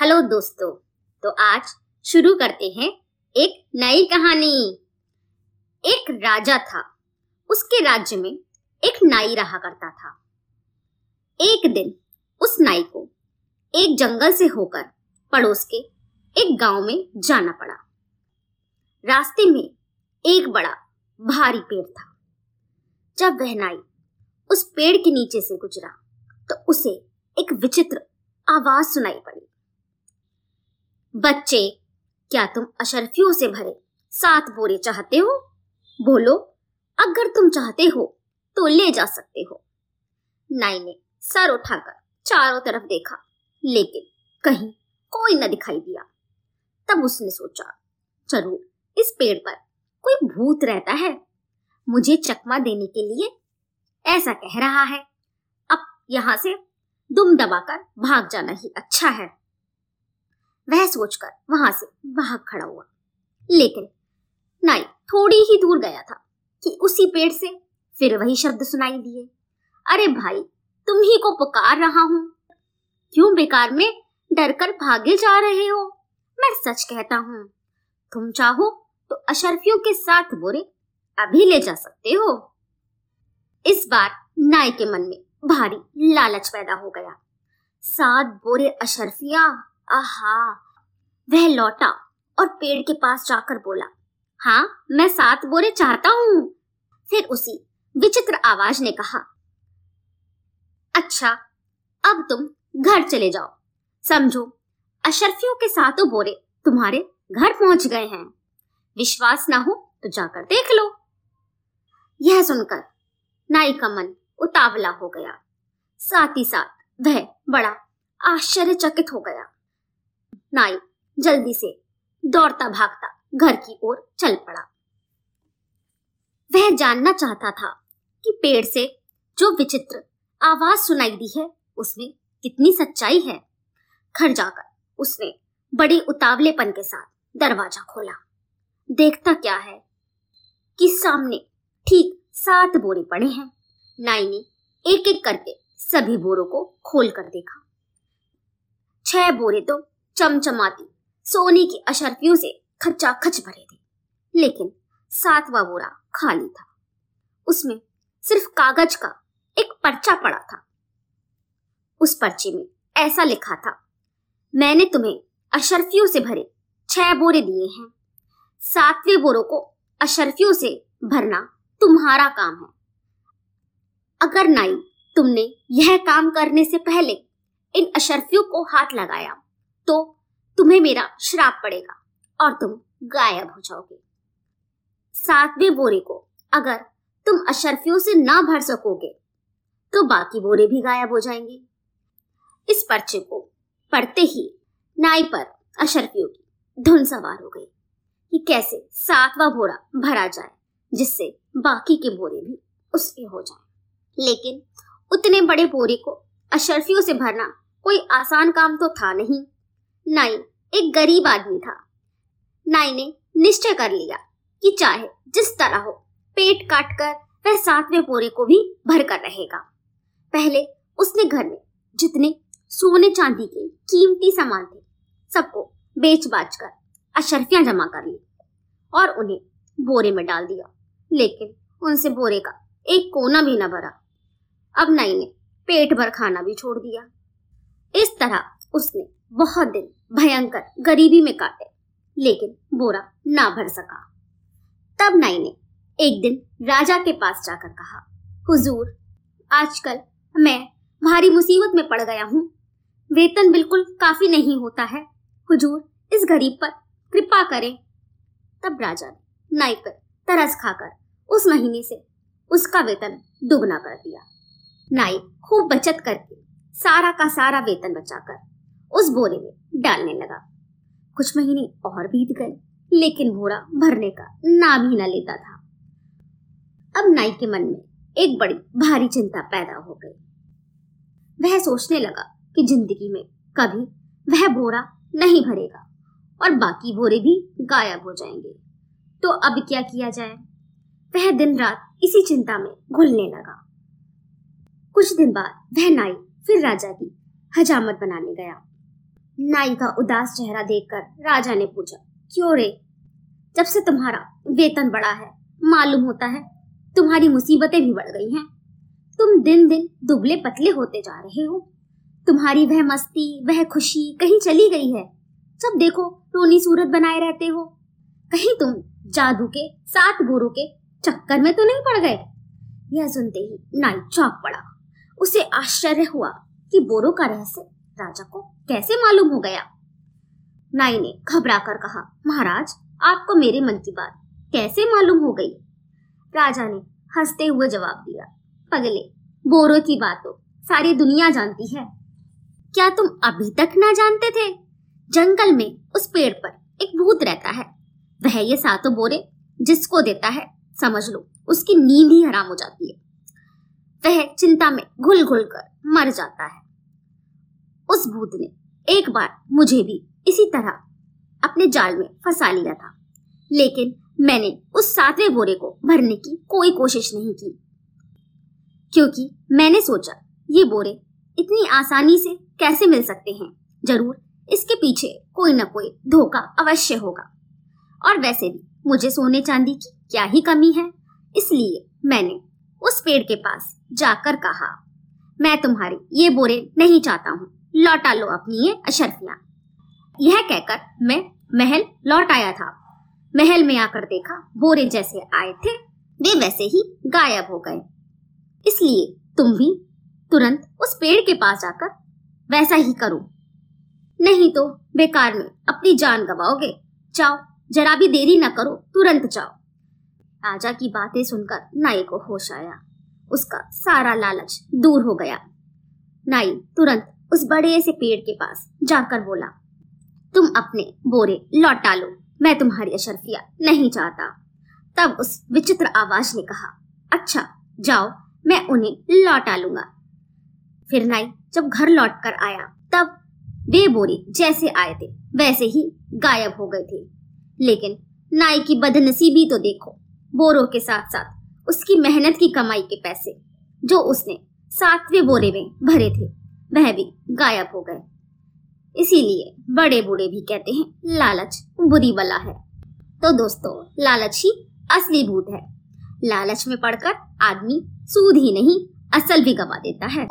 Hello दोस्तों तो आज शुरू करते हैं एक नई कहानी। एक राजा था, उसके राज्य में एक नाई रहा करता था। एक दिन उस नाई को एक जंगल से होकर पड़ोस के एक गाँव में जाना पड़ा। रास्ते में एक बड़ा भारी पेड़ था। जब वह नाई उस पेड़ के नीचे से गुजरा तो उसे एक विचित्र आवाज़ सुनाई पड़ी। बच्चे, क्या तुम अशरफियों से भरे सात बोरे चाहते हो? बोलो, अगर तुम चाहते हो तो ले जा सकते हो। नाई ने सर उठाकर चारों तरफ़ देखा, लेकिन कहीं कोई न दिखाई दिया। तब उसने सोचा ज़रूर इस पेड़ पर कोई भूत रहता है। मुझे चकमा देने के लिए ऐसा कह रहा है। अब यहाँ से दुम दबाकर भाग जाना ही अच्छा है। वह सोचकर वहाँ से भाग खड़ा हुआ। लेकिन नाई थोड़ी ही दूर गया था कि उसी पेड़ से फिर वही शब्द सुनाई दिए। अरे भाई, तुम ही को पुकार रहा हूँ। क्यों बेकार में डर कर भागे जा रहे हो? मैं सच कहता हूँ, तुम चाहो तो अशरफियों के साथ बोरे अभी ले जा सकते हो। इस बार नाई के मन में भारी लालच पैदा हो गया। सात बोरे अशरफिया आहा, वह लौटा और पेड़ के पास जाकर बोला हाँ मैं सात बोरे चाहता हूँ। फिर उसी विचित्र आवाज़ ने कहा अच्छा अब तुम घर चले जाओ। समझो, अशरफियों के सातों बोरे तुम्हारे घर पहुँच गए हैं। विश्वास ना हो तो जाकर देख लो। यह सुनकर नाई का मन उतावला हो गया। साथ ही साथ वह बड़ा आश्चर्यचकित हो गया। नाई, जल्दी से। दौड़ता भागता, घर की ओर चल पड़ा। वह जानना चाहता था कि पेड़ से जो विचित्र आवाज़ सुनाई दी है, उसमें कितनी सच्चाई है। घर जाकर उसने बड़ी उतावलेपन के साथ दरवाज़ा खोला। देखता क्या है कि सामने ठीक सात बोरे पड़े हैं। नाई ने एक एक करके सभी बोरों को खोल कर देखा। छह बोरे तो चमचमाती, सोने की अशर्फियों से खच्चा खच भरे थे। लेकिन सातवां बोरा खाली था। उसमें सिर्फ़ कागज़ का एक पर्चा पड़ा था। उस पर्चे में ऐसा लिखा था, मैंने तुम्हें अशर्फियों से भरे छह बोरे दिए हैं। सातवें बोरों को अशर्फियों से भरना तुम्हारा काम है। अगर नाई, तुमने यह काम करने से पहले इन अशर्फियों को हाथ लगाया तो तुम्हें मेरा श्राप पड़ेगा और तुम गायब हो जाओगे। सातवें बोरे को अगर तुम अशरफियों से ना भर सकोगे तो बाकी बोरे भी गायब हो जाएँगे। इस पर्चे को पढ़ते ही नाई पर अशरफियों की धुन सवार हो गई कि कैसे सातवां बोरा भरा जाए, जिससे बाकी के बोरे भी उसके हो जाए। लेकिन उतने बड़े बोरे को अशरफियों से भरना कोई आसान काम तो था नहीं। नाई एक गरीब आदमी था। नाई ने निश्चय कर लिया कि चाहे जिस तरह हो, पेट काट कर वह सातवें पोरे को भी भर कर रहेगा। पहले उसने घर में जितने सोने चांदी के कीमती सामान थे, सबको बेच बाच कर अशरफियाँ जमा कर ली और उन्हें बोरे में डाल दिया। लेकिन उनसे बोरे का एक कोना भी न भरा। अब नाई ने पेट भर खाना भी छोड़ दिया। इस तरह उसने बहुत दिन भयंकर, गरीबी में काटे। लेकिन बोरा ना भर सका। तब नाई ने एक दिन राजा के पास जाकर कहा, हुजूर, आजकल मैं भारी मुसीबत में पड़ गया हूँ। वेतन बिल्कुल काफ़ी नहीं होता है। हुजूर, इस गरीब पर कृपा करें। तब राजा ने नाई पर तरस खाकर उस महीने से उसका वेतन दुगना कर दिया। नाई खूब बचत करके सारा का सारा वेतन बचाकर उस बोरे में डालने लगा। कुछ महीने और बीत गए, लेकिन बोरा भरने का नाम ही न लेता था। अब नाई के मन में एक बड़ी भारी चिंता पैदा हो गई। वह सोचने लगा कि ज़िंदगी में कभी वह बोरा नहीं भरेगा और बाकी बोरे भी गायब हो जाएँगे। तो अब क्या किया जाए? वह दिन रात इसी चिंता में घुलने लगा। कुछ दिन बाद वह नाई फिर राजा की हजामत बनाने गया। नाई का उदास चेहरा देखकर राजा ने पूछा, क्यों रे? जब से तुम्हारा वेतन बढ़ा है, मालूम होता है तुम्हारी मुसीबतें भी बढ़ गई हैं। तुम दिन दिन दुबले पतले होते जा रहे हो। तुम्हारी वह मस्ती, वह खुशी कहीं चली गई है। जब देखो, रोनी सूरत बनाए रहते हो। कहीं तुम जादू के सात बोरों के चक्कर में तो नहीं पड़ गए? यह सुनते ही नाई चौंक पड़ा। उसे आश्चर्य हुआ कि बोरों का रहस्य राजा को कैसे मालूम हो गया? नाई ने घबरा कर कहा, महाराज, आपको मेरे मन की बात कैसे मालूम हो गई? राजा ने हँसते हुए जवाब दिया, पगले, बोरों की बात तो सारी दुनिया जानती है। क्या तुम अभी तक ना जानते थे? जंगल में उस पेड़ पर एक भूत रहता है। वह ये सातों बोरे जिसको देता है, समझ लो, उसकी नींद ही हराम हो जाती है। वह चिंता में घुल घुल कर मर जाता है। उस भूत ने एक बार मुझे भी इसी तरह अपने जाल में फंसा लिया था। लेकिन मैंने उस सातवें बोरे को भरने की कोई कोशिश नहीं की। क्योंकि मैंने सोचा, ये बोरे इतनी आसानी से कैसे मिल सकते हैं? ज़रूर इसके पीछे कोई ना कोई धोखा अवश्य होगा। और वैसे भी मुझे सोने चांदी की क्या ही कमी है? इसलिए मैंने उस पेड़ के पास जाकर कहा, मैं तुम्हारे ये बोरे नहीं चाहता हूँ। लौटा लो अपनी ये अशरफिया। यह कहकर मैं महल लौट आया था। महल में आकर देखा बोरे जैसे आए थे, वे वैसे ही गायब हो गए। इसलिए तुम भी तुरंत उस पेड़ के पास जाकर वैसा ही करो। नहीं तो बेकार में अपनी जान गवाओगे। जाओ, जरा भी देरी न करो, तुरंत जाओ। राजा की बातें सुनकर नाई को होश आया। उसका सारा लालच दूर हो गया। नाई तुरंत उस बड़े से पेड़ के पास जाकर बोला, तुम अपने बोरे लौटा लो मैं तुम्हारी अशरफिया नहीं चाहता। तब उस विचित्र आवाज़ ने कहा अच्छा जाओ, मैं उन्हें लौटा लूँगा फिर नाई जब घर लौट कर आया, तब वे बोरे जैसे आए थे, वैसे ही गायब हो गए थे। लेकिन नाई की बदनसीबी तो देखो, बोरों के साथ साथ उसकी मेहनत की कमाई के पैसे, जो उसने सातवें बोरे में भरे थे वह भी गायब हो गए। इसीलिए बड़े बूढ़े भी कहते हैं, लालच बुरी बला है। तो दोस्तों, लालच ही असली भूत है। लालच में पड़कर आदमी सूद ही नहीं, असल भी गवा देता है।